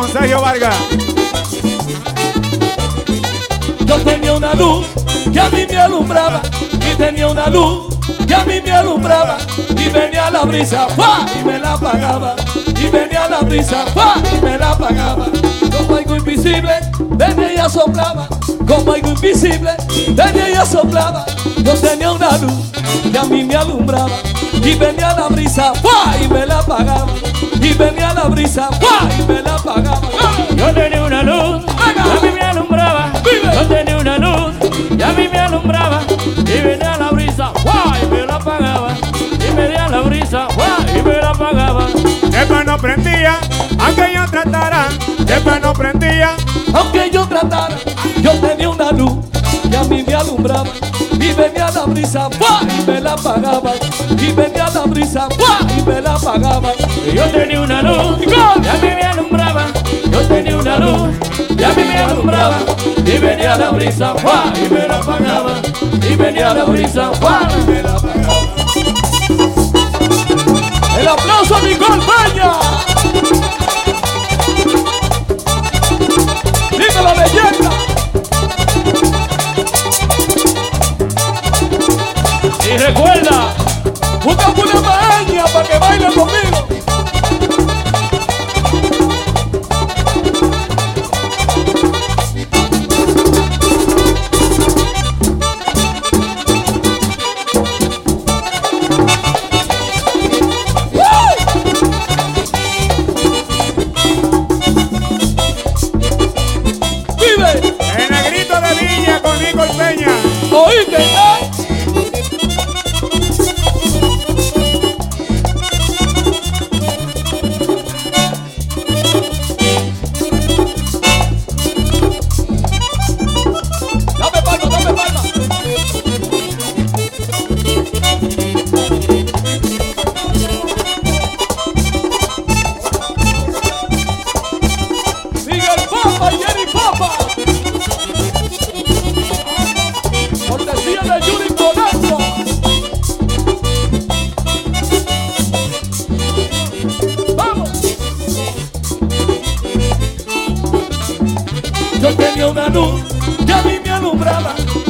con Vargas. Yo tenía una luz que a mí me alumbraba y tenía una luz que a mí me alumbraba y venía la brisa ¡fua! y me la apagaba y venía la brisa ¡fua! y me la apagaba como algo invisible venía y soplaba como algo invisible venía y soplaba yo tenía una luz que a mí me alumbraba y venía la brisa ¡fua! y me la apagaba y venía la brisa ¡fua! y me la apagaba Yo tenía una luz, y a mí me alumbraba. Vive. Yo tenía una luz, y a mí me alumbraba. Y venía la brisa, y me la apagaba. Y venía la brisa, y me la apagaba. Después no prendía, aunque yo tratara. Después no prendía. Aunque yo tratara, yo tenía una luz que a mí me alumbraba y venía la brisa ¡fua! y me la apagaba y venía la brisa ¡fua! y me la apagaba Y Yo tenía una luz, y a mí me alumbraba. Yo tenía una luz, y a mí me alumbraba. Y venía la brisa, ¡guau! y me la apagaba. Y venía la brisa, ¡guau! y me la apagaba. Recuerda,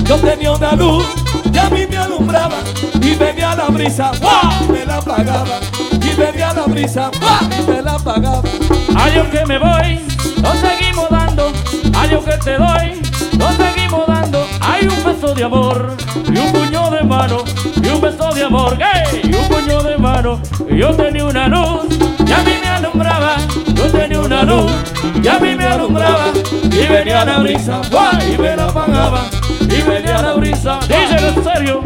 Yo tenía una luz que a mí me alumbraba. Y venía la brisa, y me la apagaba. Y venía la brisa, ¡guau! y me la apagaba. ay, aunque me voy, nos seguimos dando. Ay, aunque te doy, nos seguimos dando. Hay un beso de amor y un puño de mano. Y un beso de amor, ¡ey! y un puño de mano. Yo tenía una luz y a mí me alumbraba. Yo una luz y a mí me alumbraba. Y venía la brisa, y me la apagaba. Y venía la brisa, díselo en serio.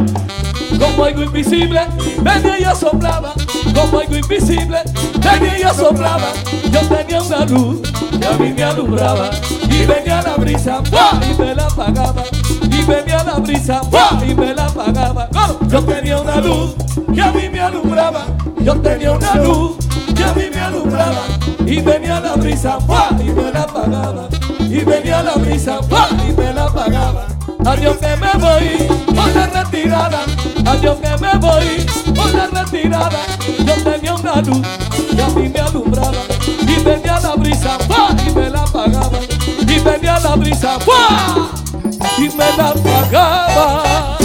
como algo invisible, venía y soplaba, como algo invisible, venía y soplaba. Yo tenía una luz que a mí me alumbraba, y venía la brisa, y me la apagaba, y venía la brisa, y me la apagaba. Yo tenía una luz que a mí me alumbraba, yo tenía una luz que a mí me alumbraba, y venía la brisa, ¡guau! y me la apagaba, y venía la brisa, ¡guau! y me la apagaba. Adiós que me voy la retirada. Adiós que me voy la retirada. Yo tenía una luz que a mí me alumbraba. Y venía la brisa, ¡fua! y me la apagaba. Y venía la brisa, y me la apagaba.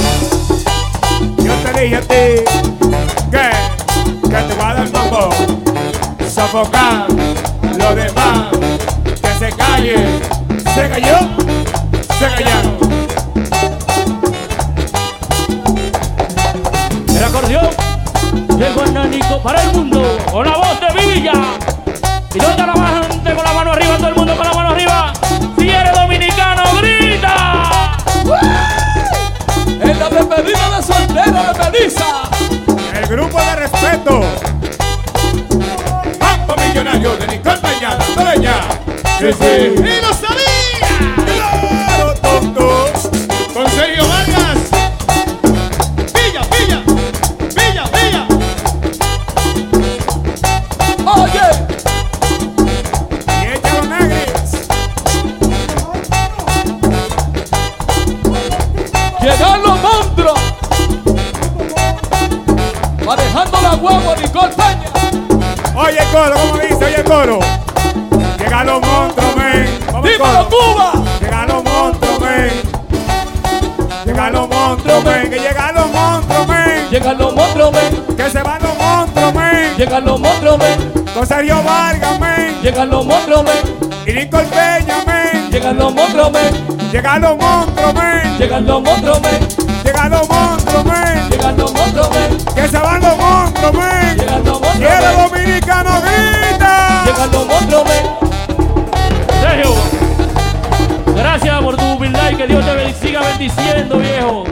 Yo te dije Sofocar lo demás. Que se calle. Se cayó. Se callaron. El acordeón llegó el nanico para el mundo con la voz de Villa. Y toda la gente con la mano arriba, todo el mundo con la mano arriba. Si eres dominicano, grita. En la despedida de soltera de Melissa. Sí, sí. ¡Y lo sabía! Claro, tonto. Con Sergio Vargas. ¡Villa, Villa! ¡Villa, Villa! Oye, Y échalo negres. llegan los monstruos. Manejando la guagua Nicole Peña. Oye coro, ¿cómo dice? Oye el coro. Llegan los monstruos, men. ¡Dímelo. Cuba! Llegan los monstruos, men. Llegan los monstruos, men. Que llegan los monstruos, men. Llegan los monstruos, men. Que se van los monstruos, men. Llegan los monstruos, men. Con Sergio Vargas, men. Llegan los monstruos, men. Y Nicole Peña, men. Llegan los monstruos, men. Llegan los monstruos, men. Llegan los monstruos, men. Llegan los monstruos, men. Llegan los monstruos, men. Que se van los monstruos, men. Llegan los monstruos, Quiero dominicano, grita. Llegan los monstruos, men. Que Dios te siga bendiciendo, viejo.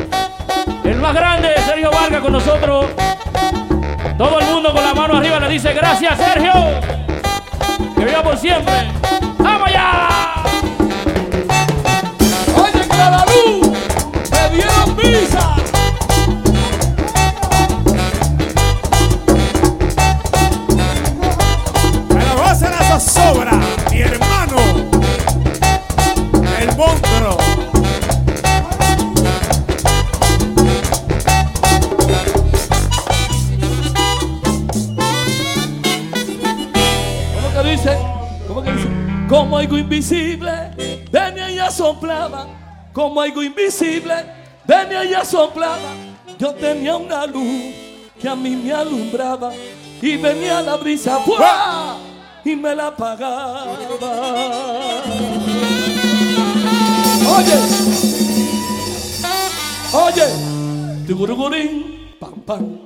El más grande, Sergio Vargas, con nosotros. Todo el mundo con la mano arriba le dice gracias, Sergio. Que viva por siempre. ¡Vamos allá! Como algo invisible, venía y soplaba. Como algo invisible, venía y soplaba. Yo tenía una luz que a mí me alumbraba. Y venía la brisa y me la apagaba. Oye, oye, tugurugurín, pam pam.